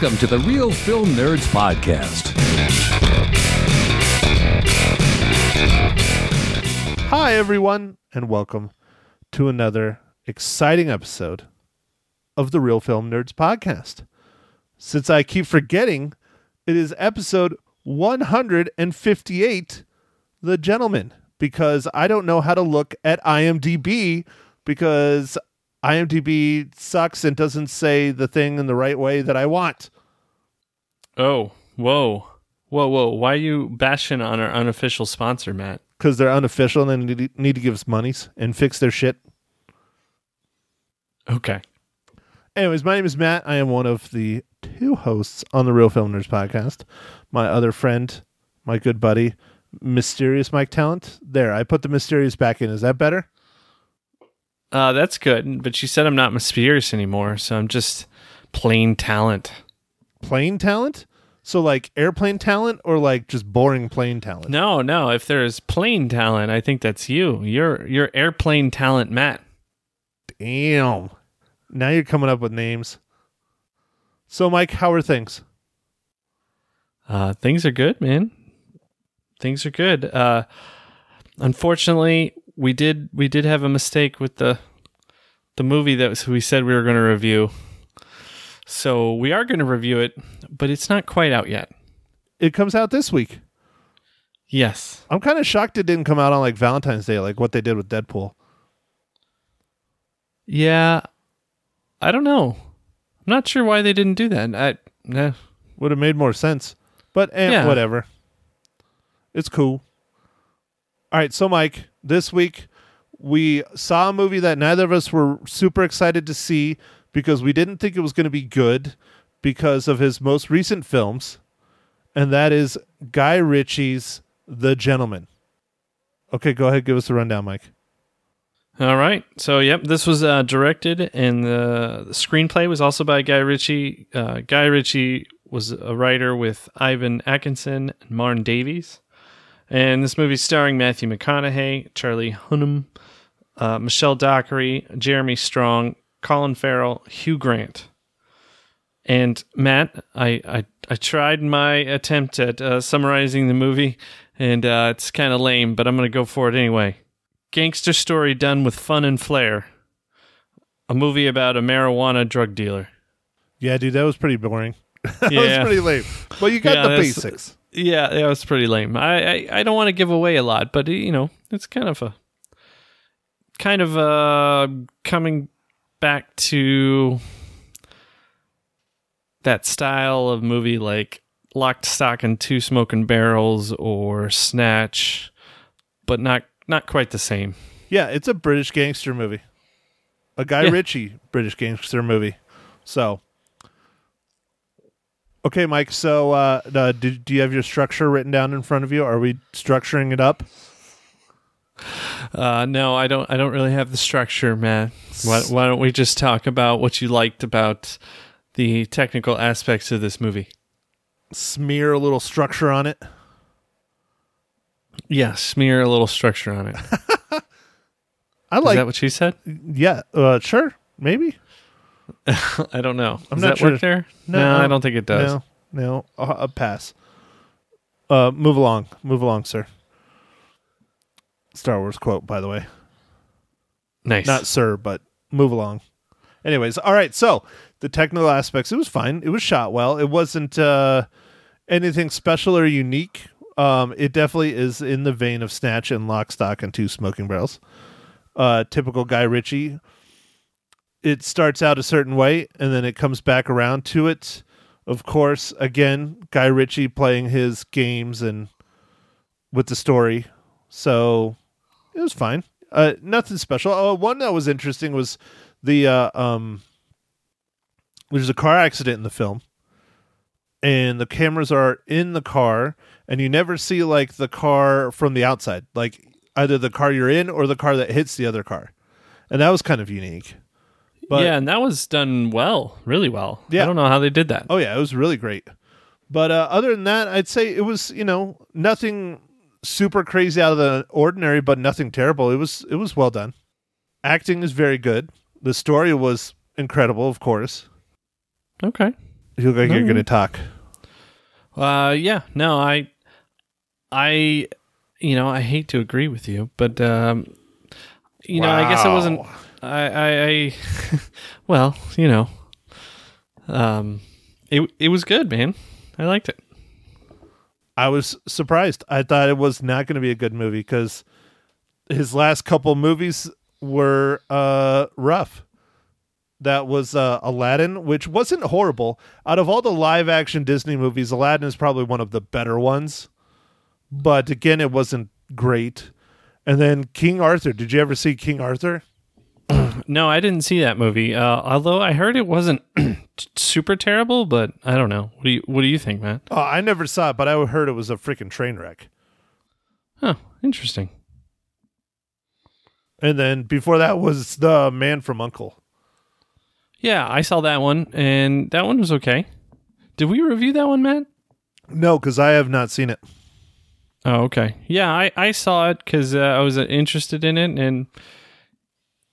Welcome to the Real Film Nerds Podcast. Hi, everyone, and welcome to another exciting episode of the Real Film Nerds podcast. Since I keep forgetting, it is episode 158, The Gentleman, because I don't know how to look at IMDb because IMDb sucks and doesn't say the thing in the right way that I want. Oh, whoa. Whoa, whoa. Why are you bashing on our unofficial sponsor, Matt? Because they're unofficial and they need- to give us monies and fix their shit. Okay. Anyways, my name is Matt. I am one of the two hosts on the Real Film Nerds podcast. My other friend, my good buddy, Mysterious Mike Talent. There, I put the mysterious back in. Is that better? Uh, that's good. But you said I'm not mysterious anymore, so I'm just plain talent. Plain talent? So like airplane talent or like just boring plane talent? No, no. If there's plane talent, I think that's you. You're you're airplane talent, Matt. Damn. Now you're coming up with names. So Mike, how are things? Uh, things are good, man. Things are good. Uh, unfortunately, we did we did have a mistake with the the movie that was, we said we were going to review. So we are going to review it, but it's not quite out yet. It comes out this week. Yes. I'm kind of shocked it didn't come out on like Valentine's Day, like what they did with Deadpool. Yeah. I don't know. I'm not sure why they didn't do that. I nah. Would have made more sense. But eh, Yeah. whatever. It's cool. All right, so Mike, this week we saw a movie that neither of us were super excited to see because we didn't think it was going to be good because of his most recent films, and that is Guy Ritchie's The Gentleman. Okay, go ahead, give us a rundown, Mike. All right. So, yep, this was uh, directed, and the, the screenplay was also by Guy Ritchie. Uh, Guy Ritchie was a writer with Ivan Atkinson and Martin Davies. And this movie's starring Matthew McConaughey, Charlie Hunnam, uh, Michelle Dockery, Jeremy Strong, Colin Farrell, Hugh Grant. And Matt, I, I, I tried my attempt at uh, summarizing the movie, and uh, it's kind of lame, but I'm going to go for it anyway gangster story done with fun and flair. A movie about a marijuana drug dealer. Yeah, dude, that was pretty boring. that Yeah. was pretty lame. But you got Yeah, the basics. Yeah, that was pretty lame. I, I, I don't want to give away a lot, but you know, it's kind of a kind of uh coming back to that style of movie like Lock Stock and Two Smoking Barrels or Snatch, but not not quite the same. Yeah, it's a British gangster movie. A Guy Yeah. Ritchie British gangster movie. So, okay, Mike. So, uh, uh, do, do you have your structure written down in front of you? Are we structuring it up? Uh, no, I don't. I don't really have the structure, man. Why, why don't we just talk about what you liked about the technical aspects of this movie? Smear a little structure on it. Yeah, smear a little structure on it. I like. that what you said? yeah. Uh, sure. Maybe. I don't know. I'm Does not that sure. work there? No, No, I don't think it does. No. No. Uh, uh, pass. Uh, move along. Move along, sir. Star Wars quote, by the way. Nice. not sir, but move along. Anyways, all right. So the technical aspects, it was fine. It was shot well. It wasn't uh, anything special or unique. Um, it definitely is in the vein of Snatch and Lock, Stock, and Two Smoking Barrels. Uh, typical Guy Ritchie. It starts out a certain way, and then it comes back around to it. Of course, again, Guy Ritchie playing his games and with the story. So it was fine. Uh, nothing special. Oh, one that was interesting was the uh, um. There's a car accident in the film, and the cameras are in the car, and you never see like the car from the outside, like either the car you're in or the car that hits the other car, and that was kind of unique. But yeah, and that was done well, really well. Yeah. I don't know how they did that. Oh yeah, it was really great. But uh, other than that, I'd say it was you know nothing super crazy out of the ordinary, but nothing terrible. It was it was well done. Acting is very good. The story was incredible, of course. Okay. You look like you're No. going to talk. Uh, yeah, no, I, I, you know, I hate to agree with you, but um, you know, I guess it wasn't. I, I, I well, you know, um, it it was good, man. I liked it. I was surprised. I thought it was not going to be a good movie because his last couple movies were uh, rough. That was uh, Aladdin, which wasn't horrible. Out of all the live action Disney movies, Aladdin is probably one of the better ones. But again, it wasn't great. And then King Arthur. Did you ever see King Arthur? No, I didn't see that movie. Uh, although I heard it wasn't super terrible, but I don't know. What do you What do you think, Matt? Oh, I never saw it, but I heard it was a freaking train wreck. Oh, interesting. And then before that was The Man from Uncle. Yeah, I saw that one, and that one was okay. Did we review that one, Matt? No, because I have not seen it. Oh, okay. Yeah, I, I saw it because uh, I was uh, interested in it, and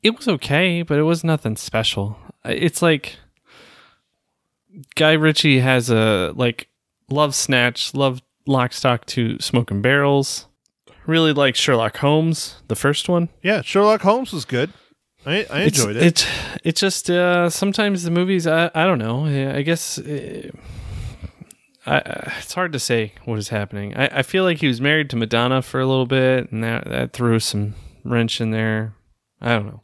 it was okay, but it was nothing special. Uh, It's like Guy Ritchie has a like love Snatch, love Lock, Stock, to Smoking Barrels. Really like Sherlock Holmes, the first one. Yeah, Sherlock Holmes was good. I, I It's- enjoyed it. It it just uh, sometimes the movies I I don't know. I guess uh, I, I- it's hard Two say what is happening. I, I feel like he was married to Madonna for a little bit, and that that threw some wrench in there. I don't know.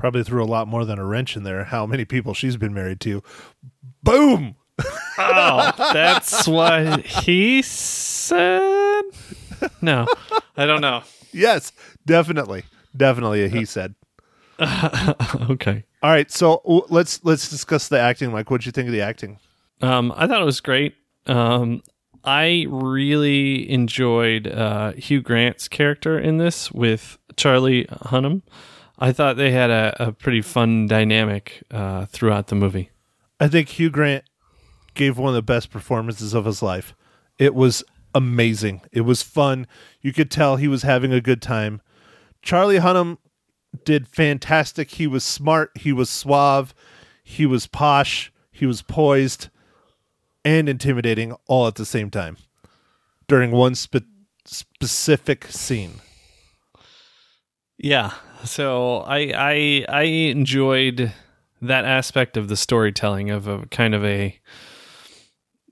Probably threw a lot more than a wrench in there. How many people she's been married to? Boom! Oh, that's what he said. No, I don't know. Yes, definitely, definitely. He said. okay. All right, so let's let's discuss the acting. Mike, what'd you think of the acting? Um, I thought it was great. Um, I really enjoyed uh, Hugh Grant's character in this with Charlie Hunnam. I thought they had a, a pretty fun dynamic uh, throughout the movie. I think Hugh Grant gave one of the best performances of his life. It was amazing. It was fun. You could tell he was having a good time. Charlie Hunnam did fantastic. He was smart. He was suave. He was posh. He was poised and intimidating all at the same time during one spe- specific scene. Yeah. So I I I enjoyed that aspect of the storytelling of a kind of a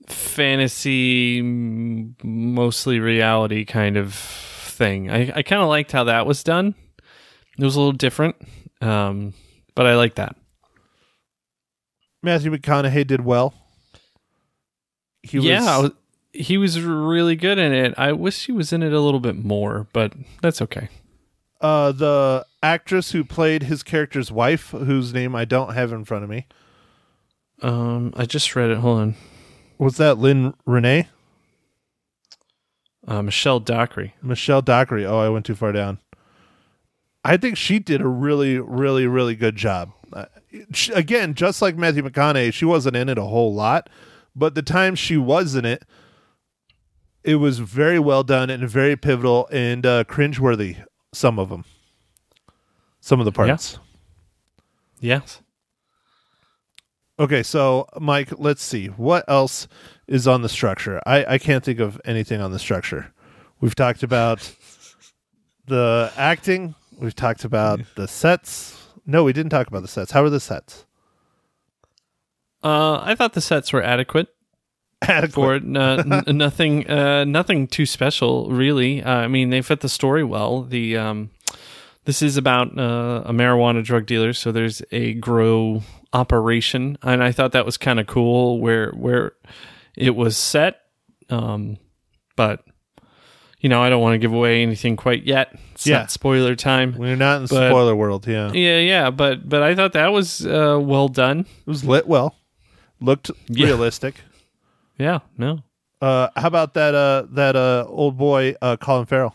fantasy mostly reality kind of thing. I, I kind of liked how that was done. It was a little different. Um but I like that. Matthew McConaughey did well. He yeah, was, was- he was really good in it. I wish he was in it a little bit more, but that's okay. Uh, the actress who played his character's wife, whose name I don't have in front of me. Um, I just read it. Hold on. Was that Lyne Renee? Uh, Michelle Dockery. Michelle Dockery. Oh, I went too far down. I think she did a really, really, really good job. Uh, she, again, just like Matthew McConaughey, she wasn't in it a whole lot, but the time she was in it, it was very well done and very pivotal and uh, cringeworthy. Some of them, some of the parts. Yes. Okay, so Mike, let's see what else is on the structure. I I can't think of anything on the structure. We've talked about the acting. We've talked about the sets. No, we didn't talk about the sets. How are the sets? Uh, I thought the sets were adequate Adequate. for it. Uh, n- nothing, uh, nothing too special, really. Uh, I mean, they fit the story well. The um, this is about uh, a marijuana drug dealer, so there's a grow operation, and I thought that was kind of cool where where it was set. Um, but you know, I don't want to give away anything quite yet. It's Yeah. not spoiler time. We're not in But- spoiler world. Yeah, Yeah, yeah, but but I thought that was uh, well done. It was lit well. Looked Yeah. realistic. Yeah, no, Uh, how about that? Uh, that uh, old boy uh, Colin Farrell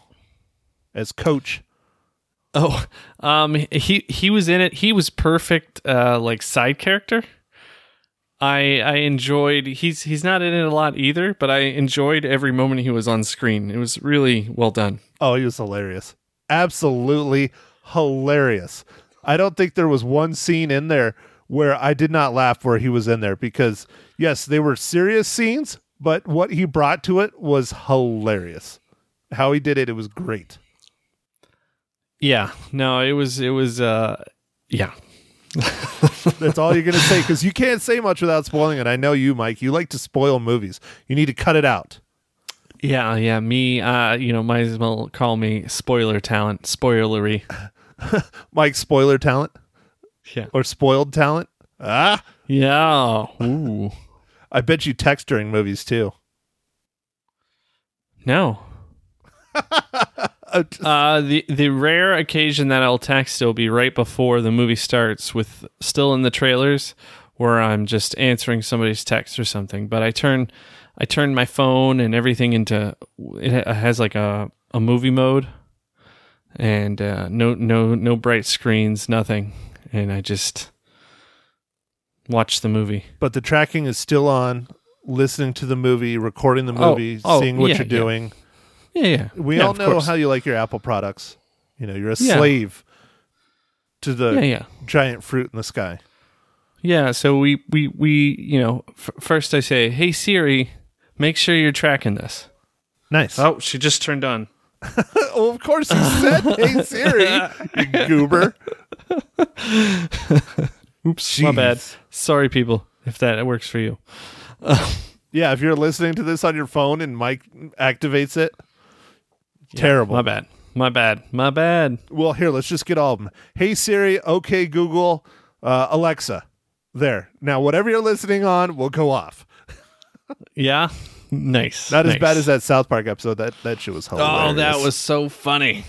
as coach. Oh, um, he he was in it. He was perfect, uh, like side character. I I enjoyed. He's he's not in it a lot either, but I enjoyed every moment he was on screen. It was really well done. Oh, he was hilarious. Absolutely hilarious. I don't think there was one scene in there where I did not laugh where he was in there because yes, they were serious scenes, but what he brought to it was hilarious. How he did it, it was great. Yeah. No, it was it was uh yeah. That's all you're to say because you can't say much without spoiling it. I know you, Mike. You like to spoil movies. You need to cut it out. Yeah, yeah. Me, uh, you know, might as well call me spoiler talent, spoilery. Mike, spoiler talent Yeah. or spoiled talent. Ah, Yeah. Ooh. I bet you text during movies too. No. Uh, the the rare occasion that I'll text will be right before the movie starts, with still in the trailers, where I'm just answering somebody's text or something. But I turn I turn my phone and everything into it has like a a movie mode, and uh, no no no bright screens, nothing, and I just watch the movie. but the tracking is still on. Listening to the movie, recording the Oh, movie, oh, oh seeing what yeah, you're doing. Yeah, yeah. We Yeah, all know course. how you like your Apple products. You know, you're a slave to the giant fruit in the sky. Yeah, so we we we you know f- first I say, "Hey Siri, make sure you're tracking this." Nice. Oh, she just turned on. Oh, of course you said, "Hey Siri, you goober." Oops, my bad. Sorry, people, if that works for you. Yeah, if you're listening to this on your phone and Mike activates it, terrible. My bad. My bad. My bad. Well, here, let's just get all of them. Hey Siri, okay Google, uh, Alexa. There. Now, whatever you're listening on will go off. Yeah. Nice. Not as bad as that South Park episode. That that shit was hilarious. Oh, that was so funny.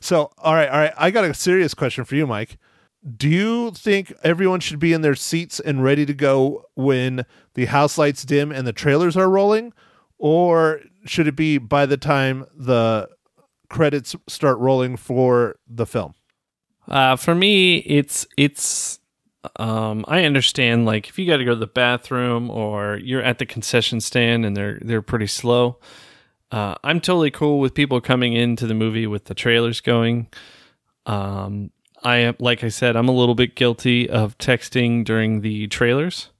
So, all right, all right. I got a serious question for you, Mike. Do you think everyone should be in their seats and ready to go when the house lights dim and the trailers are rolling? Or should it be by the time the credits start rolling for the film? Uh, for me, it's it's. Um, I understand. Like, if you got to go to the bathroom or you're at the concession stand and they're they're pretty slow. Uh, I'm totally cool with people coming into the movie with the trailers going. Um, I am, like I said, I'm a little bit guilty of texting during the trailers.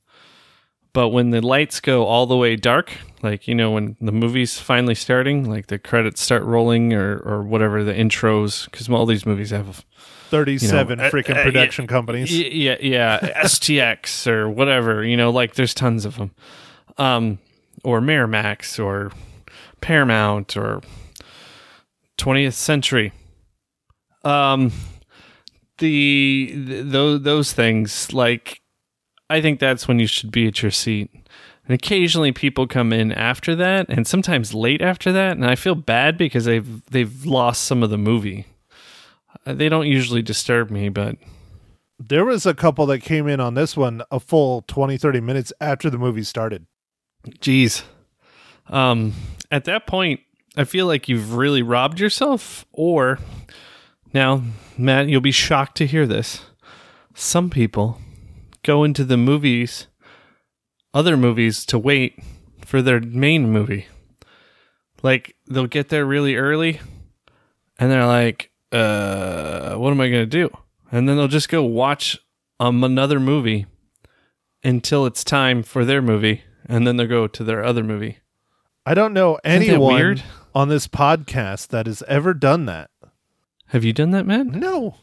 But when the lights go all the way dark, like you know, when the movie's finally starting, like the credits start rolling or or whatever the intros, because all these movies have 37 You know, uh, freaking uh, production companies. Yeah, yeah, STX or whatever, you know, like there's tons of them. Um, or Miramax or Paramount or 20th Century. Um, the, th- those those things like I think that's when you should be at your seat. And occasionally people come in after that and sometimes late after that and I feel bad because they've they've lost some of the movie. Uh, They don't usually disturb me, but There was a couple that came in on this one a full 20, 30 minutes after the movie started. Jeez. Um, at that point, I feel like you've really robbed yourself. Or now, Matt, you'll be shocked to hear this. Some people go into the movies, other movies, to wait for their main movie. Like they'll get there really early, and they're like, "Uh, what am I gonna do?" And then they'll just go watch um another movie until it's time for their movie, and then they'll go to their other movie. I don't know anyone on this podcast that has ever done that. Have you done that, Matt? No.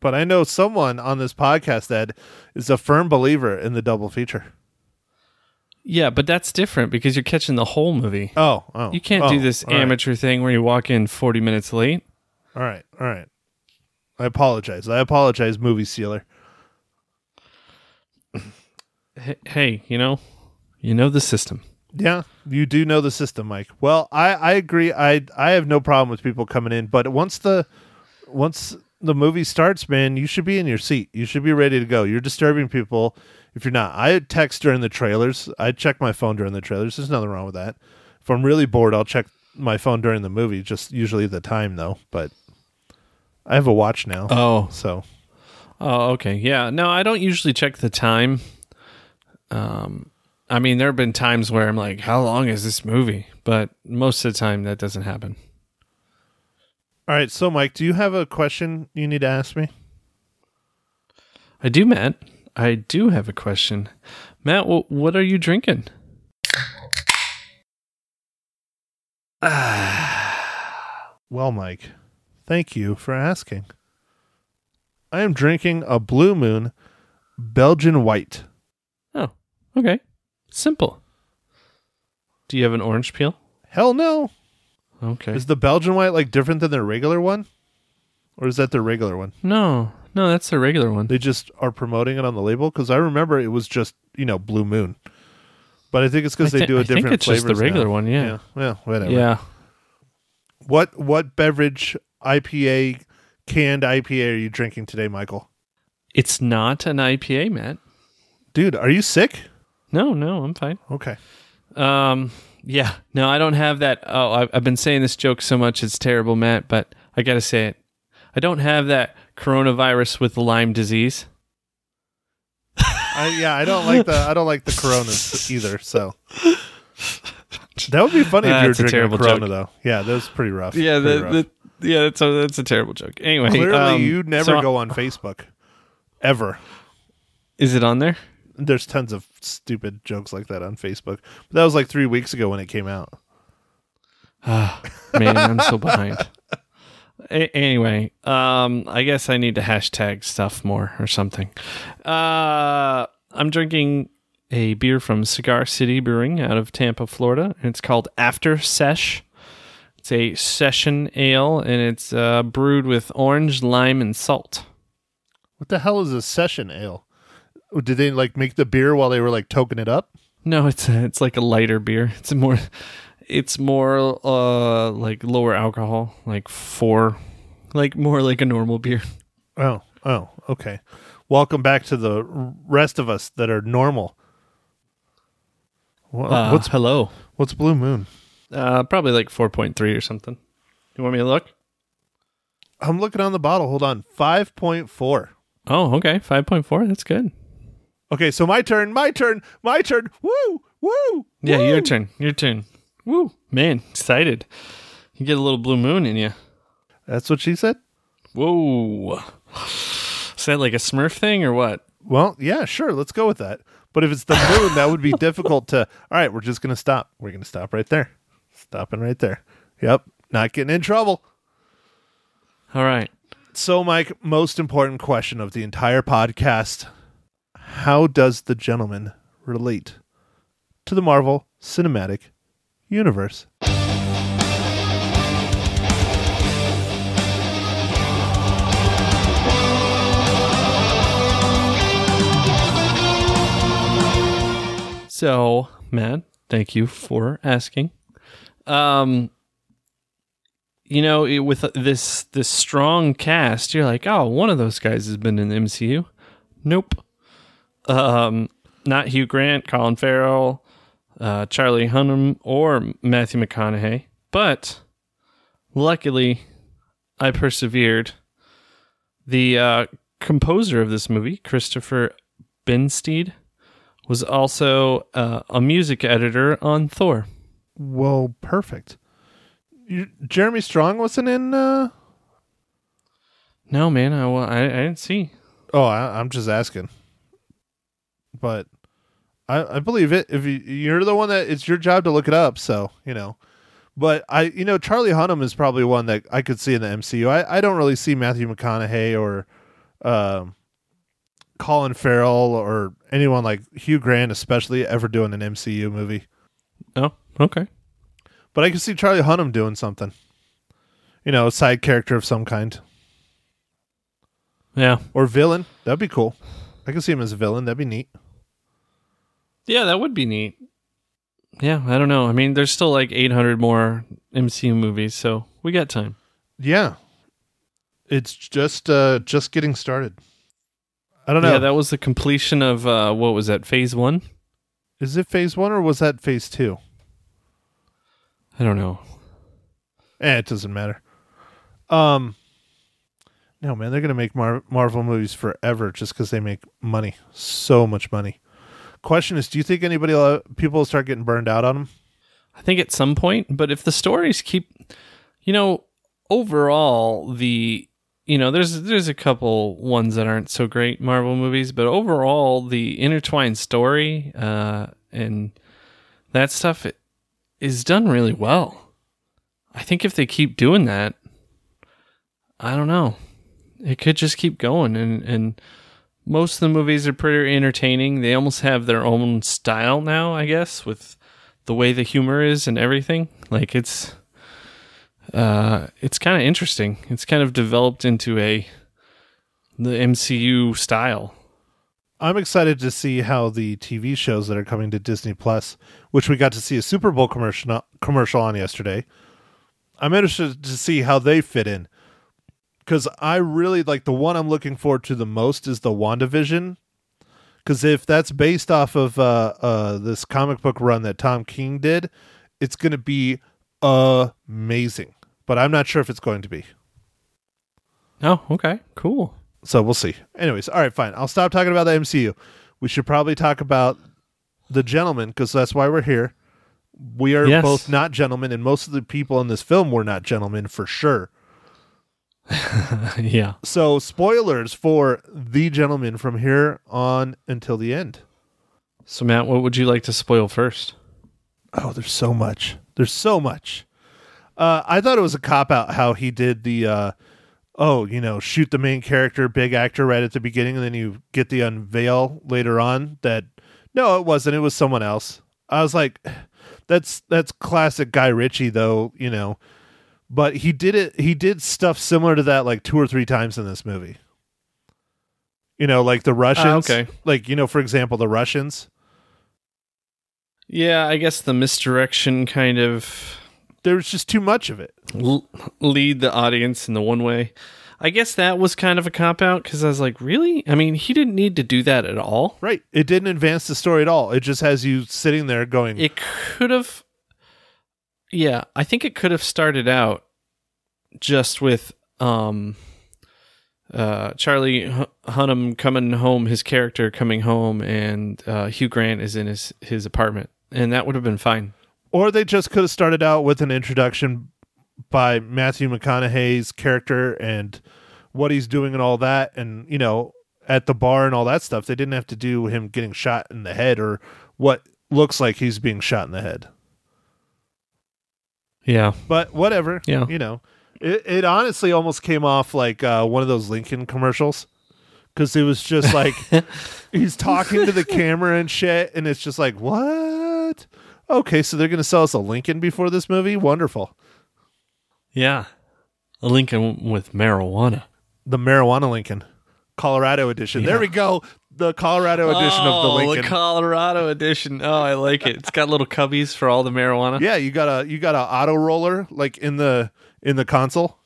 But I know someone on this podcast that is a firm believer in the double feature. Yeah, but that's different because you're catching the whole movie. Oh, oh. You can't oh, do this all right. amateur thing where you walk in 40 minutes late. All right, all right. I apologize. I apologize, movie sealer. Hey, you know, you know the system. Yeah, you do know the system, Mike. Well, I I agree. I I have no problem with people coming in, but once the once the movie starts, man, you should be in your seat. You should be ready to go. You're disturbing people if you're not. I text during the trailers. I check my phone during the trailers. There's nothing wrong with that. If I'm really bored, I'll check my phone during the movie. Just usually the time though. But I have a watch now, Oh, so oh, okay, yeah. No, I don't usually check the time. Um, I mean, there have been times where I'm like, "How long is this movie?" But most of the time, that doesn't happen. all right. So, Mike, do you have a question you need to ask me? I do, Matt. I do have a question. Matt, wh- what are you drinking? Well, Mike, thank you for asking. I am drinking a Blue Moon Belgian White. Oh, okay. Simple. Do you have an orange peel? Hell no. Okay. Is the Belgian White like different than their regular one? Or is that their regular one? No, no, that's a regular one. They just are promoting it on the label because I remember it was just you know Blue Moon, but I think it's because I they do a I think different it's just the regular now. one, yeah. yeah, well, whatever. Yeah. What what beverage IPA canned IPA are you drinking today, Michael? It's not an IPA, Matt. Dude, are you sick? No, no, I'm fine. Okay. Um, yeah, no, I don't have that. Oh, I've, I've been saying this joke so much, it's terrible, Matt, but I got to say it. I don't have that coronavirus with Lyme disease. I, yeah, I don't like the I don't like the Coronas either. So that would be funny if you were drinking a, Corona, joke. though. Yeah, that was pretty rough. Yeah, Pretty the, rough. the yeah, that's a that's a terrible joke. Anyway, clearly um, you never so- go on Facebook ever. Is it on there? There's tons of stupid jokes like that on Facebook. But that was like three weeks ago when it came out. Ah, man, I'm so behind. A- anyway, um, I guess I need to hashtag stuff more or something. Uh, I'm drinking a beer from Cigar City Brewing out of Tampa, Florida, and it's called After Sesh. It's a session ale, and it's uh, brewed with orange, lime, and salt. What the hell is a session ale? Did they like make the beer while they were like toking it up? No, it's a, it's like a lighter beer. It's a more it's more uh like lower alcohol, like four, like more like a normal beer. Oh, oh, okay. Welcome back to the rest of us that are normal. Uh, what's hello? what's Blue Moon? Uh, probably like four point three or something. You want me to look? I'm looking on the bottle. Hold on, five point four. Oh, okay, five point four. That's good. Okay, so my turn, my turn, my turn. Woo, woo. Yeah, woo. your turn. Your turn. Woo, man, excited. You get a little blue moon in you. That's what she said. Whoa. Is that like a Smurf thing or what? Well, yeah, sure. Let's go with that. But if it's the moon, that would be difficult to. All right, we're just gonna stop. We're gonna stop right there. Stopping right there. Yep, not getting in trouble. All right. So, Mike, most important question of the entire podcast How does the gentleman relate to the Marvel Cinematic Universe? So, Matt, thank you for asking. Um, you know, it- with this this strong cast, you're like, oh, one of those guys has been in the MCU. Nope. Um, not Hugh Grant, Colin Farrell, uh, Charlie Hunnam, or Matthew McConaughey. But luckily, I persevered. The uh, composer of this movie, Christopher Benstead, was also uh, a music editor on Thor. Well, perfect. You, Jeremy Strong wasn't in. Uh... No, man, I, well, I, I didn't see. Oh, I, I'm just asking. But I, I believe it. If you, you're the one that it's your job to look it up, so you know. But I, you know, Charlie Hunnam is probably one that I could see in the MCU. I, I don't really see Matthew McConaughey or um, Colin Farrell or anyone like Hugh Grant, especially ever doing an MCU movie. Okay. But I can see Charlie Hunnam doing something. You know, a side character of some kind Yeah. or villain. That'd be cool. I can see him as a villain. That'd be neat. Yeah, that would be neat. Yeah, I don't know. I mean, there's still like 800 more MCU movies, so we got time. Yeah. It's just uh just getting started. I don't know. Yeah, that was the completion of uh, what was that? Phase one? Is it phase 1 or was that phase 2? I don't know. Eh, it doesn't matter. Um No, man, they're going to make Mar- Marvel movies forever just cuz they make money. So much money. Question is, do you think anybody will, people will start getting burned out on them? I think at some point, but if the stories keep, you know, overall the you know, there's there's a couple ones that aren't so great Marvel movies, but overall, the intertwined story uh, and that stuff is done really well. I think if they keep doing that, I don't know, it could just keep going. And and most of the movies are pretty entertaining. They almost have their own style now, I guess, with the way the humor is and everything. Like it's uh, it's kind of interesting. It's kind of developed into a the MCU style. I'm excited to see how the TV shows that are coming to Disney Plus, which we got to see a Super Bowl commercial commercial on yesterday. I'm interested to see how they fit in because I really like the one I'm looking forward to the most is the WandaVision. Because if that's based off of uh, uh, this comic book run that Tom King did, it's going to be amazing. But I'm not sure if it's going to be. Oh, okay, cool. So we'll see. Anyways, all right, fine. I'll stop talking about the MCU. We should probably talk about the gentleman because that's why we're here. We are Yes. both not gentlemen, and most of the people in this film were not gentlemen for sure. yeah. So, spoilers for the gentleman from here on until the end. So Matt, what would you like to spoil first? Oh, there's so much. There's so much. Uh, I thought it was a cop out how he did the, uh, oh, you know, shoot the main character, big actor right at the beginning, and then you get the unveil later on that, no, it wasn't. It was someone else. I was like, that's that's classic Guy Ritchie though, you know. But he did it. He did stuff similar to that like two or three times in this movie. You know, like the ah, Russians. okay. Like you know, for example, the Russians. Yeah, I guess the misdirection kind of There was just too much of it. l- lead the audience in the one way. I guess that was kind of a cop out because I was like, really? I mean, he didn't need to do that at all. Right. It didn't advance the story at all. It just has you sitting there going, It could have. Yeah, I think it could have started out just with um, uh, Charlie H- Hunnam coming home, his character coming home, and uh, Hugh Grant is in his his apartment, and that would have been fine. Or they just could have started out with an introduction by Matthew McConaughey's character and what he's doing and all that. And, you know, at the bar and all that stuff. They didn't have to do him getting shot in the head or what looks like he's being shot in the head. Yeah. But whatever. Yeah. You know, it, it honestly almost came off like uh, one of those Lincoln commercials because it was just like he's talking to the camera and shit, and it's just like, what? Okay, so they're gonna sell us a Lincoln before this movie? Wonderful. Yeah. A Lincoln with marijuana. The marijuana Lincoln, Colorado edition. There we go. The Colorado edition of the oh, Lincoln. The Colorado edition. Oh, I like it. It's got little cubbies for all the marijuana. yeah, you got a you got a auto roller like in the in the console.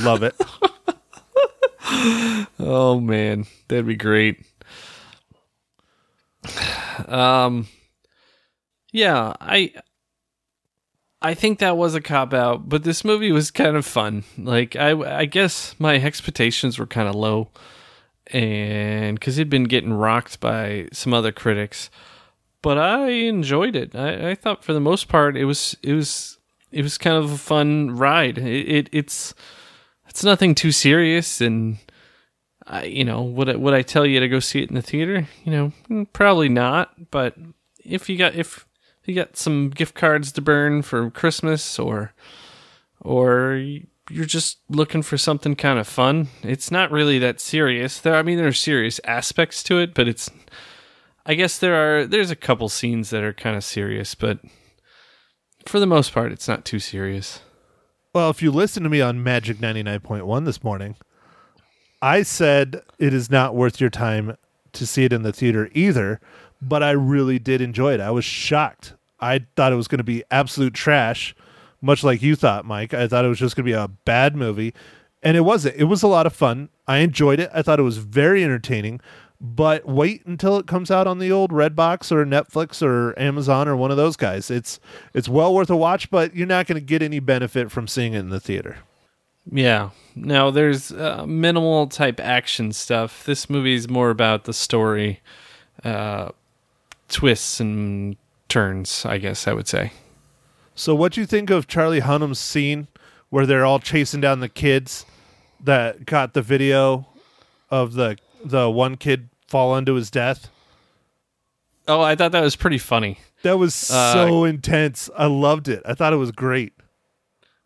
Love it. Oh man, that'd be great. Um yeah, I I think that was a cop out, but this movie was kind of fun. Like I I guess my expectations were kind of low and cuz it'd been getting rocked by some other critics. But I enjoyed it. I, I thought for the most part it was it was it was kind of a fun ride. It, it it's it's nothing too serious and I, you know, would I, would I tell you to go see it in the theater? You know, mm, probably not. But if you got if you got some gift cards to burn for Christmas, or or you're just looking for something kind of fun, it's not really that serious. There, I mean, there are serious aspects to it, but it's. I guess there are there's a couple scenes that are kind of serious, but for the most part, it's not too serious. Well, if you listen to me on Magic 99.1 this morning, I said it is not worth your time to see it in the theater either, but I really did enjoy it. I was shocked. I thought it was going to be absolute trash, much like you thought, Mike. I thought it was just going to be a bad movie, and it wasn't. It was a lot of fun. I enjoyed it. I thought it was very entertaining. But wait until it comes out on the old Redbox or Netflix or Amazon or one of those guys. It's it's well worth a watch, but you're not going to get any benefit from seeing it in the theater. Yeah. Now there's uh, minimal type action stuff. This movie is more about the story, uh, twists and turns. I guess I would say. So, what do you think of Charlie Hunnam's scene where they're all chasing down the kids that got the video of the the one kid fall into his death. Oh, I thought that was pretty funny That was so intense. I loved it. I thought it was great.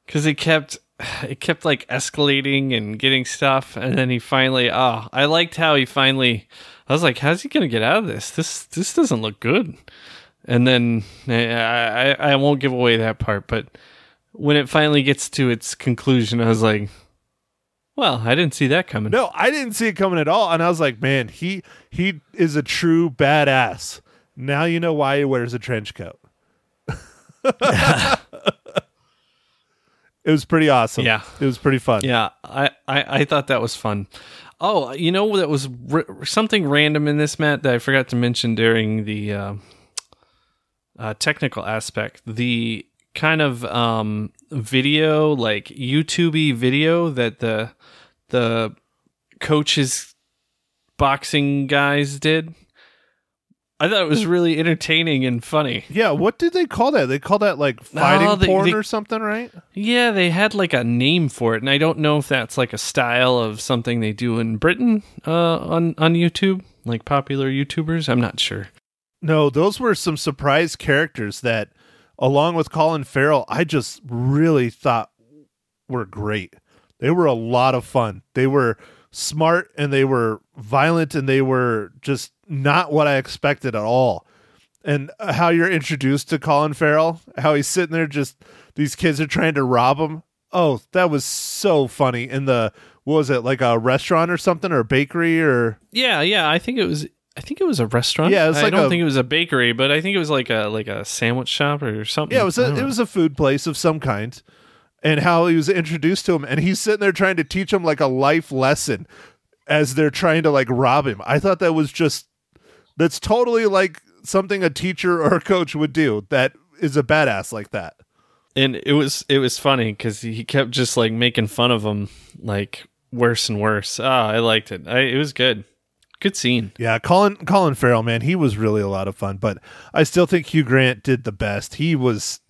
because it kept it kept like escalating and getting stuff, and then he finally. Oh, I liked how he finally. I was like, "How's he gonna get out of this? This this doesn't look good." And then eh, I I, I won't give away that part, but when it finally gets to its conclusion, I was like, "Well, I didn't see that coming." No, I didn't see it coming at all, and I was like, man, he he is a true badass. Now you know why he wears a trench coat. it was pretty awesome. Yeah. it was pretty fun. Yeah, I, I, I thought that was fun. Oh, you know that was r- something random in this, Matt, that I forgot to mention during the uh, uh, technical aspect. The kind of um, video, like YouTubey video that the the coaches boxing guys did. I thought it was really entertaining and funny. Yeah, what did they call that? They call that like fighting No, they- porn they- or something, right? Yeah, they had like a name for it, and I don't know if that's like a style of something they do in Britain uh, on on YouTube, like popular YouTubers. I'm not sure. No, those were some surprise characters that, along with Colin Farrell, I just really thought were great. They were a lot of fun. They were smart and they were violent and they were just not what I expected at all. And uh, how you're introduced to Colin Farrell, how he's sitting there just these kids are trying to rob him. Oh, that was so funny. In the what was it, like a restaurant or something or a bakery or Yeah, yeah, I think it was. I think it was a restaurant. Yeah, it was I don't a- think it was a bakery, but I think it was like a like a sandwich shop or something. Yeah, it was a it was a food place of some kind, and how he was introduced to him, and he's sitting there trying to teach him like a life lesson as they're trying to like rob him. I thought that was just that's totally like something a teacher or a coach would do. That is a badass like that. and it was it was funny because he kept just like making fun of him, like worse and worse. Ah, I liked it. I, it was good. Good scene. Yeah, Colin Colin Farrell, man, he was really a lot of fun, but I still think Hugh Grant did the best. He was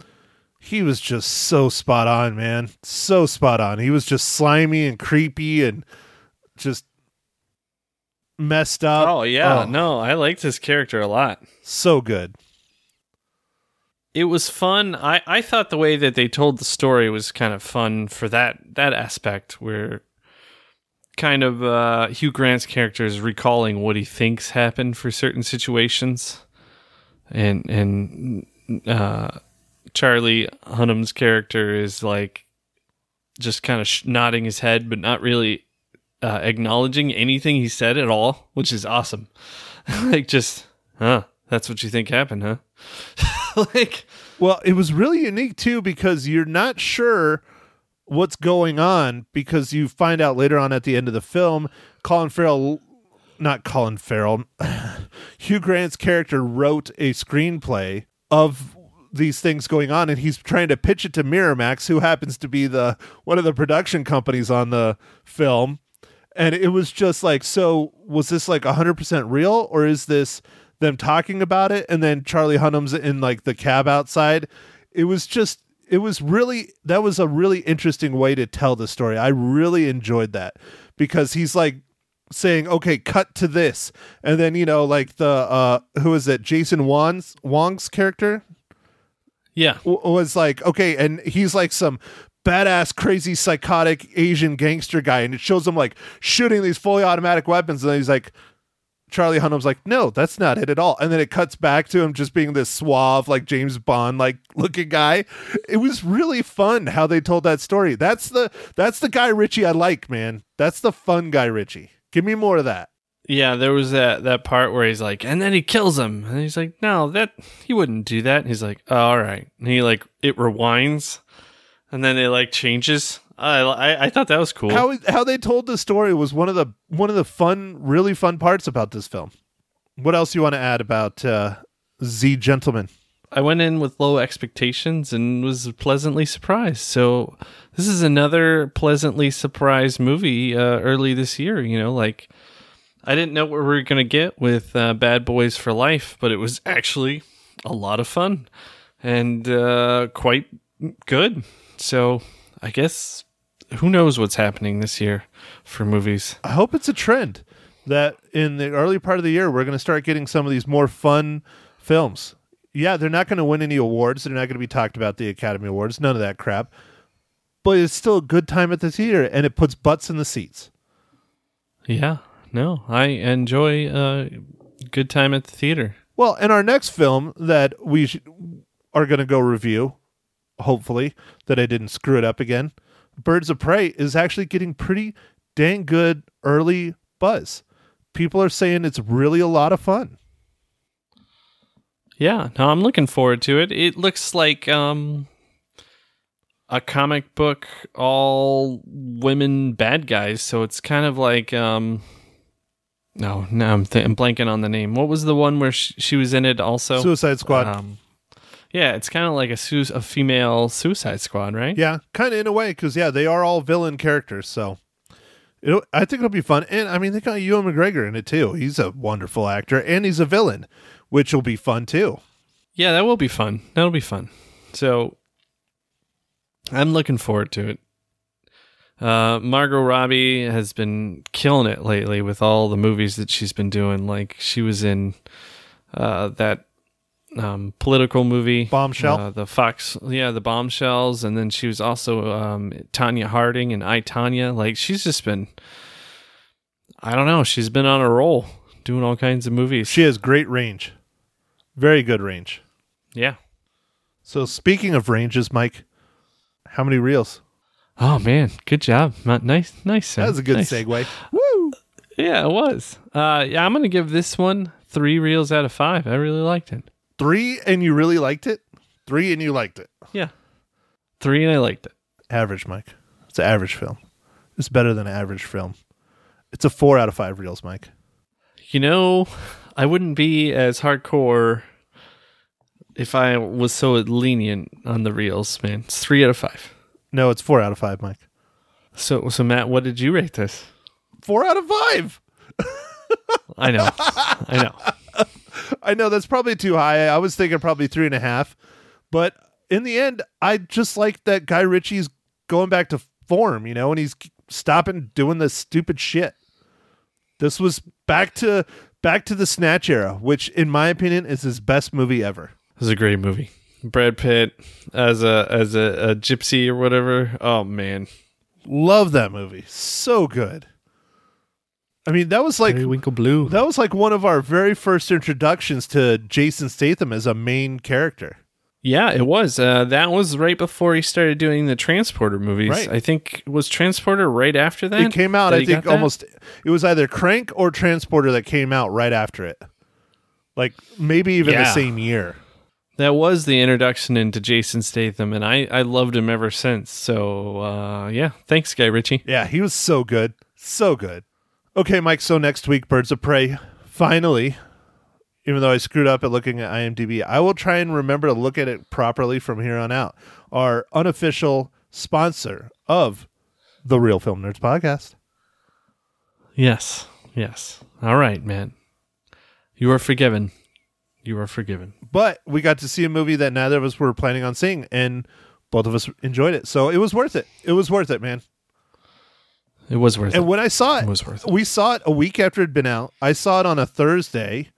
he was just so spot on, man. So spot on. He was just slimy and creepy and just messed up. Oh yeah, Oh, no, I liked his character a lot. so good. it was fun. I, I thought the way that they told the story was kind of fun for that that aspect where kind of uh, Hugh Grant's character is recalling what he thinks happened for certain situations, and and uh, Charlie Hunnam's character is like just kind of sh- nodding his head, but not really uh, acknowledging anything he said at all, which is awesome. like just, huh? That's what you think happened, huh? like, Well, it was really unique too because you're not sure what's going on because you find out later on at the end of the film, Colin Farrell, not Colin Farrell, Hugh Grant's character wrote a screenplay of these things going on and he's trying to pitch it to Miramax who happens to be the one of the production companies on the film. And it was just like so was this like 100% real or is this them talking about it and then charlie hunnam's in like the cab outside? It was just it was really that was a really interesting way to tell the story. I really enjoyed that because he's like saying okay cut to this. And then you know like the uh who is it? Jason wong's wong's character yeah, w- was like okay and he's like some badass crazy psychotic asian gangster guy and it shows him like shooting these fully automatic weapons and he's like charlie hunnam's like no that's not it at all. And then it cuts back to him just being this suave like james bond like looking guy. It was really fun how they told that story. That's the that's the guy ritchie i like man. That's the fun guy ritchie. Give me more of that yeah. There was that that part where he's like, and then he kills him, and he's like, no, that he wouldn't do that. And he's like, oh, all right, and he like it rewinds, and then it like changes. I I, I thought that was cool. how how they told the story was one of the one of the fun really fun parts about this film what else you want to add about uh z gentleman I went in with low expectations and was pleasantly surprised. So this is another pleasantly surprised movie uh, early this year. You know, like I didn't know what we were gonna get with uh, Bad Boys for Life, but it was actually a lot of fun and uh, quite good. So I guess who knows what's happening this year for movies. I hope it's a trend that in the early part of the year we're going to start getting some of these more fun films. Yeah, they're not going to win any awards. They're not going to be talked about the Academy Awards. None of that crap. But it's still a good time at the theater, and it puts butts in the seats. Yeah, no, I enjoy a good time at the theater. Well, and our next film that we sh- are going to go review, hopefully, that I didn't screw it up again, Birds of Prey, is actually getting pretty dang good early buzz. People are saying it's really a lot of fun. Yeah, no, I'm looking forward to it. It looks like um a comic book all women bad guys, so it's kind of like um no, no, I'm, th- I'm blanking on the name. What was the one where sh- she was in it also? Suicide Squad. Um, yeah, it's kind of like a su- a female Suicide Squad, right? Yeah, kind of in a way, because yeah, they are all villain characters. So, it'll, I think it'll be fun. And I mean, they got Ewan McGregor in it too. He's a wonderful actor, and he's a villain, which will be fun too. Yeah, that will be fun. That'll be fun. So, I'm looking forward to it. Uh, Margot Robbie has been killing it lately with all the movies that she's been doing. Like she was in uh, that um, political movie, Bombshell? uh, the Fox, yeah, the Bombshells, and then she was also um, Tonya Harding and I Tonya. Like she's just been, I don't know, she's been on a roll doing all kinds of movies. She has great range, very good range. yeah. So, speaking of ranges, Mike, how many reels? Oh man, good job. Nice, nice. That was a good nice. segue. Woo! Yeah, it was. Uh, yeah, I'm gonna give this one three reels out of five. I really liked it. Three, and you really liked it. Three, and you liked it. Yeah, three, and I liked it. Average, Mike. It's an average film. It's better than an average film. It's a four out of five reels, Mike. You know, I wouldn't be as hardcore if I was so lenient on the reels, man. It's three out of five. No, it's four out of five, Mike. So, so Matt, what did you rate this? Four out of five. I know, I know. I know that's probably too high. I was thinking probably three and a half, but in the end, I just like that Guy Ritchie's going back to form, you know, and he's stopping doing this stupid shit. This was back to back to the Snatch era, which, in my opinion, is his best movie ever. This is a great movie. Brad Pitt as a as a, a gypsy or whatever. Oh man, Love that movie, so good. I mean, that was like Winkle Blue. that was like one of our very first introductions to Jason Statham as a main character. Yeah, it was. Uh, that was right before he started doing the Transporter movies. Right. I think was Transporter right after that. it came out that i think almost it was either crank or transporter that came out right after it like maybe even the same year That was the introduction into Jason Statham, and I I loved him ever since. So uh, yeah, thanks, Guy Ritchie. yeah he was so good so good okay mike so next week birds of prey finally even though i screwed up at looking at imdb i will try and remember to look at it properly from here on out our unofficial sponsor of the real film nerds podcast Yes, yes. All right, man. You are forgiven. You are forgiven. but we got to see a movie that neither of us were planning on seeing and both of us enjoyed it so it was worth it it was worth it man It was worth And it. And when I saw it, It was worth it. we saw it a week after it'd been out. I saw it on a Thursday,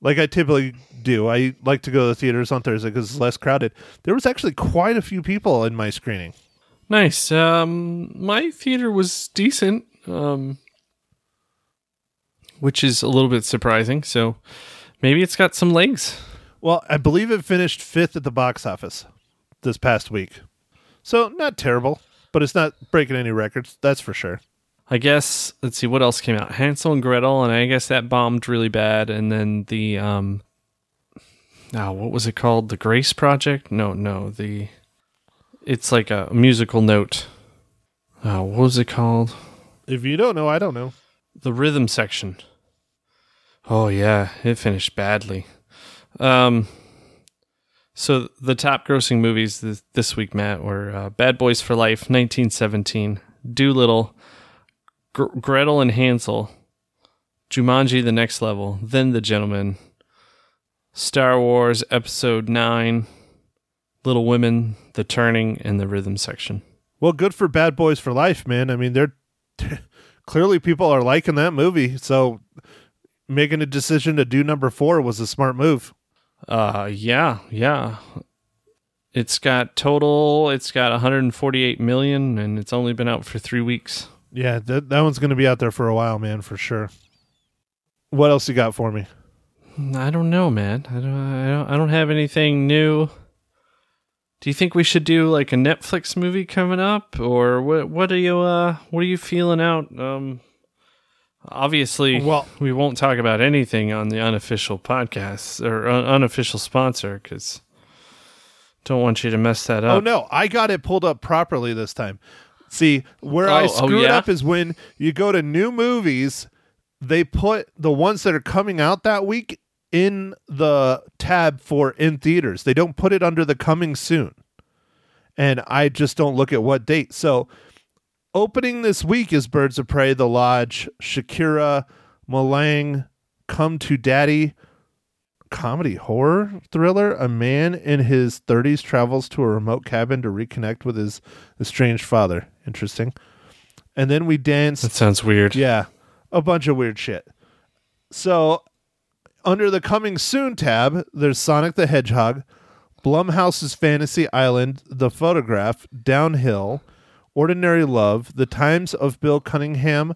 like I typically do. I like to go to the theaters on Thursday because it's less crowded. There was actually quite a few people in my screening. Nice. Um, my theater was decent, um, which is a little bit surprising. So maybe it's got some legs. Well, I believe it finished fifth at the box office this past week. So not terrible, but it's not breaking any records, that's for sure. I guess let's see what else came out. Hansel and Gretel, and I guess that bombed really bad. And then the um, now what was it called? The Grace Project? No, no, the it's like a musical note. Uh, what was it called? If you don't know, I don't know. The rhythm section. Oh yeah, it finished badly. Um, so the top grossing movies this, this week, Matt, were uh, Bad Boys for Life, 1917, Dolittle, Gr- Gretel and Hansel, Jumanji: The Next Level, Then the Gentleman, Star Wars Episode Nine, Little Women, The Turning, and the rhythm section. Well, good for Bad Boys for Life, man. I mean, they're clearly people are liking that movie, so making a decision to do number four was a smart move. Uh, yeah, yeah. It's got total. It's got 148 million, and it's only been out for three weeks. Yeah, that that one's going to be out there for a while, man, for sure. What else you got for me? I don't know, man. I don't. I don't. I don't have anything new. Do you think we should do like a Netflix movie coming up, or what? What are you? Uh, what are you feeling out? Um, obviously, Well- we won't talk about anything on the unofficial podcast or un- unofficial sponsor because don't want you to mess that oh, up. Oh no, I got it pulled up properly this time. See, where I Oh, oh, screw it yeah? up is when you go to new movies, they put the ones that are coming out that week in the tab for in theaters. They don't put it under the coming soon. And I just don't look at what date. So, opening this week is Birds of Prey, The Lodge, Shakira, Malang, Come to Daddy, comedy horror thriller. A man in his 30s travels to a remote cabin to reconnect with his estranged father. Interesting. And then we danced. That sounds weird. Yeah, a bunch of weird shit. So, under the coming soon tab, there's Sonic the Hedgehog, Blumhouse's Fantasy Island, The Photograph, Downhill, Ordinary Love, The Times of Bill Cunningham,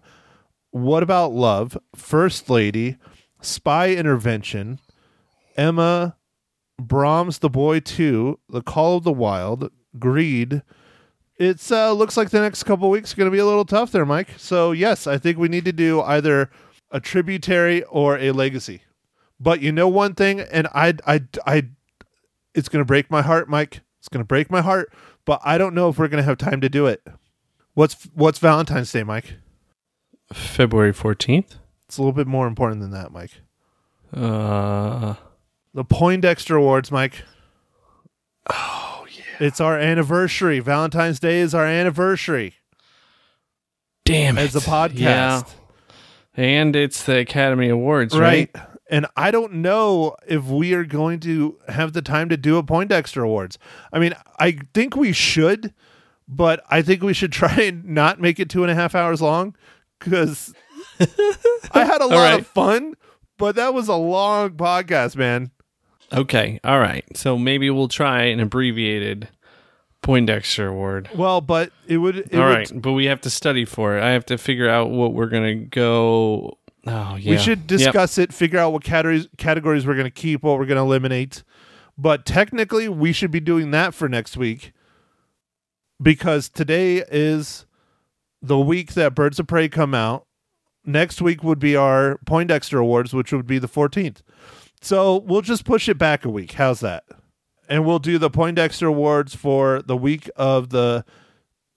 What About Love, First Lady, Spy Intervention, Emma, Brahms the Boy 2, The Call of the Wild, Greed. It's uh looks like the next couple weeks are going to be a little tough there, Mike. So, yes, I think we need to do either a tributary or a legacy. But you know one thing and I I I it's going to break my heart, Mike. It's going to break my heart, but I don't know if we're going to have time to do it. What's what's Valentine's Day, Mike? February 14th. It's a little bit more important than that, Mike. Uh, The Poindexter Awards, Mike. Oh yeah. It's our anniversary. Valentine's Day is our anniversary damn it. as a podcast. Yeah. And it's the Academy Awards, right? right? And I don't know if we are going to have the time to do a Poindexter Awards. I mean, I think we should, but I think we should try and not make it two and a half hours long because I had a lot right. of fun, but that was a long podcast, man. Okay. All right. So maybe we'll try an abbreviated Poindexter Award. Well, but it would. It All would right, but we have to study for it. I have to figure out what we're gonna go. Oh yeah, We should Yep. discuss it, figure out what categories categories we're going to keep, what we're going to eliminate. But technically, we should be doing that for next week because today is the week that Birds of Prey come out. Next week would be our Poindexter Awards, which would be the 14th. So we'll just push it back a week. How's that? And we'll do the Poindexter Awards for the week of the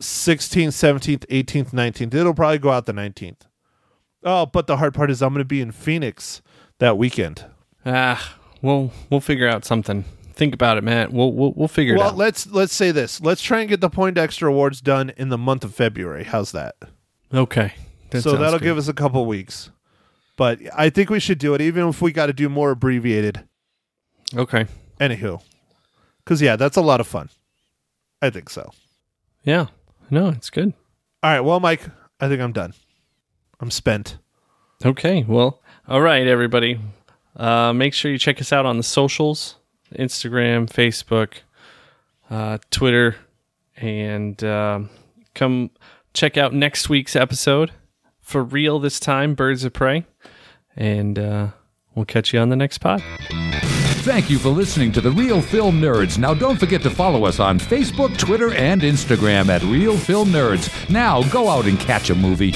16th, 17th, 18th, 19th. It'll probably go out the 19th. Oh, but the hard part is I'm going to be in Phoenix that weekend. Ah, we'll we'll figure out something. Think about it, Matt. We'll we'll, we'll figure Well, it out. let's let's say this. Let's try and get the Poindexter Awards done in the month of February. How's that? okay. That so that'll good. give us a couple weeks. But I think we should do it, even if we got to do more abbreviated. Okay. Anywho, because yeah, that's a lot of fun. I think so. Yeah. No, it's good. All right, well, Mike, I think I'm done. I'm spent. Okay. Well, all right, everybody. Uh, make sure you check us out on the socials Instagram, Facebook, uh, Twitter, and um, come check out next week's episode for real this time Birds of Prey. And uh, we'll catch you on the next pod. Thank you for listening to the Real Film Nerds. Now, don't forget to follow us on Facebook, Twitter, and Instagram at Real Film Nerds. Now, go out and catch a movie.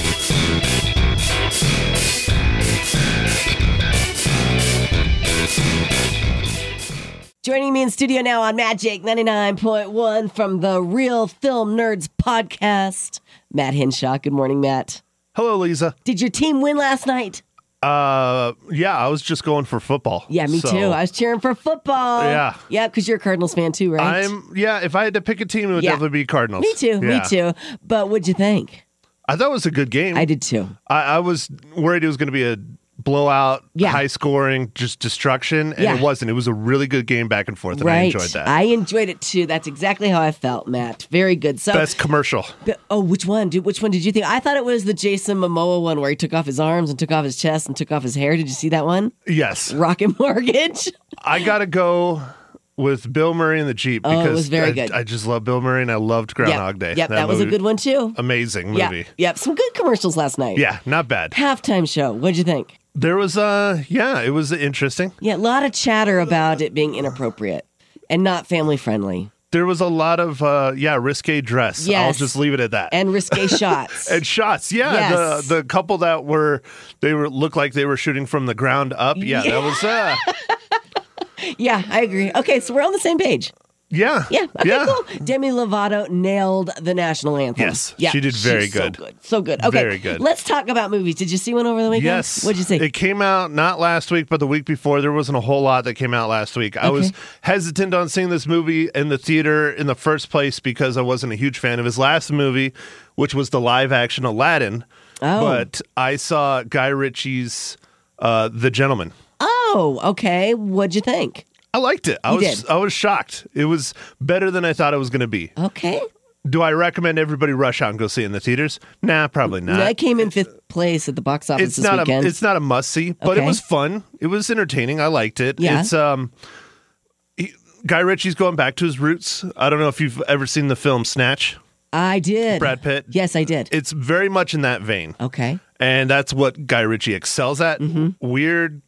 Joining me in studio now on Magic 99.1 from the Real Film Nerds podcast, Matt Henshaw. Good morning, Matt. Hello, Lisa. Did your team win last night? Uh, yeah, I was just going for football. Yeah, me So, too. I was cheering for football. Yeah. Yeah, because you're a Cardinals fan too, right? I'm yeah. If I had to pick a team, it would Yeah. definitely be Cardinals. me too. Yeah. Me too. But what'd you think? I thought it was a good game. I did too. I, I was worried it was going to be a blowout, Yeah. high scoring, just destruction, and Yeah. it wasn't. It was a really good game back and forth, and I enjoyed that. I enjoyed it too. That's exactly how I felt, Matt. Very good. So, Best commercial. But- oh, which one? Dude, which one did you think? I thought it was the Jason Momoa one where he took off his arms and took off his chest and took off his hair. Did you see that one? Yes, Rocket Mortgage. I gotta go with Bill Murray in the Jeep Oh, it because was very I, good. I just love Bill Murray and I loved Groundhog yep. Day. Yep, that, was a good one too. Amazing movie. yep. Some good commercials last night. Yeah, not bad. Halftime show. What'd you think? There was uh yeah, it was interesting. Yeah, a lot of chatter about it being inappropriate and not family friendly There was a lot of uh yeah, risque dress. I'll just leave it at that. and risque shots. And shots, yeah. Yes. The the couple that were they were looked like they were shooting from the ground up. Yeah, that was uh yeah, I agree. Okay, so we're on the same page. Yeah. Yeah. Okay, yeah. cool. Demi Lovato nailed the national anthem. Yes, Yeah, she did very good. So good. So good. Okay. Very good. Let's talk about movies. Did you see one over the weekend? Yes. What'd you see? It came out not last week, but the week before. There wasn't a whole lot that came out last week. I was hesitant on seeing this movie in the theater in the first place because I wasn't a huge fan of his last movie, which was the live action Aladdin. Oh. But I saw Guy Ritchie's uh, The Gentleman. oh, okay. What'd you think? I liked it. I You was did? I was shocked. It was better than I thought it was going to be. Okay. Do I recommend everybody rush out and go see it in the theaters? Nah, probably not. I came in fifth place at the box office it's this not weekend. a it's not a must see, but Okay. it was fun. It was entertaining. I liked it. Yeah. It's um he, Guy Ritchie's going back to his roots. I don't know if you've ever seen the film Snatch. I did. Brad Pitt. Yes, I did. It's very much in that vein. okay. And that's what Guy Ritchie excels at. Mm-hmm. Weird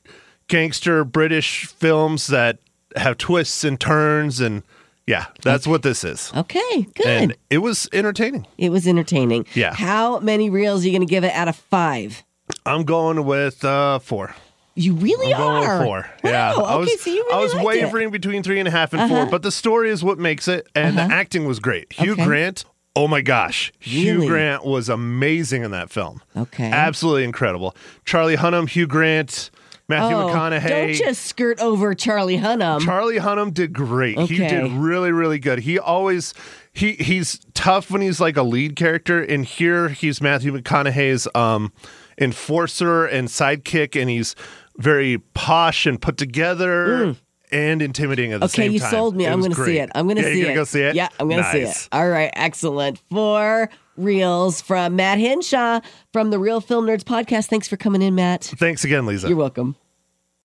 gangster British films that have twists and turns and yeah, that's what this is. Okay. Good. And it was entertaining. it was entertaining. Yeah. How many reels are you going to give it out of five? I'm going with uh four. You really I'm going are. with four. Wow. Yeah, Okay, I was, so you really I was liked it. Uh-huh. wavering between three and a half and four, but the story is what makes it, and the acting was great. Hugh Okay. Grant, oh my gosh, Hugh Grant was amazing in that film. Okay. absolutely incredible. Charlie Hunnam, Hugh Grant, Matthew Oh, McConaughey. Don't just skirt over Charlie Hunnam. Charlie Hunnam did great. He did really, really good. He always he he's tough when he's like a lead character, and here he's Matthew McConaughey's um enforcer and sidekick, and he's very posh and put together and intimidating at the Mm. okay, same you sold me. It I'm going to see it. I'm going to Yeah, see it. gonna go see it. Yeah, I'm going to see it. All right, excellent. Four reels from Matt Henshaw from the Real Film Nerds podcast. Thanks for coming in, Matt. Thanks again, Lisa. You're welcome.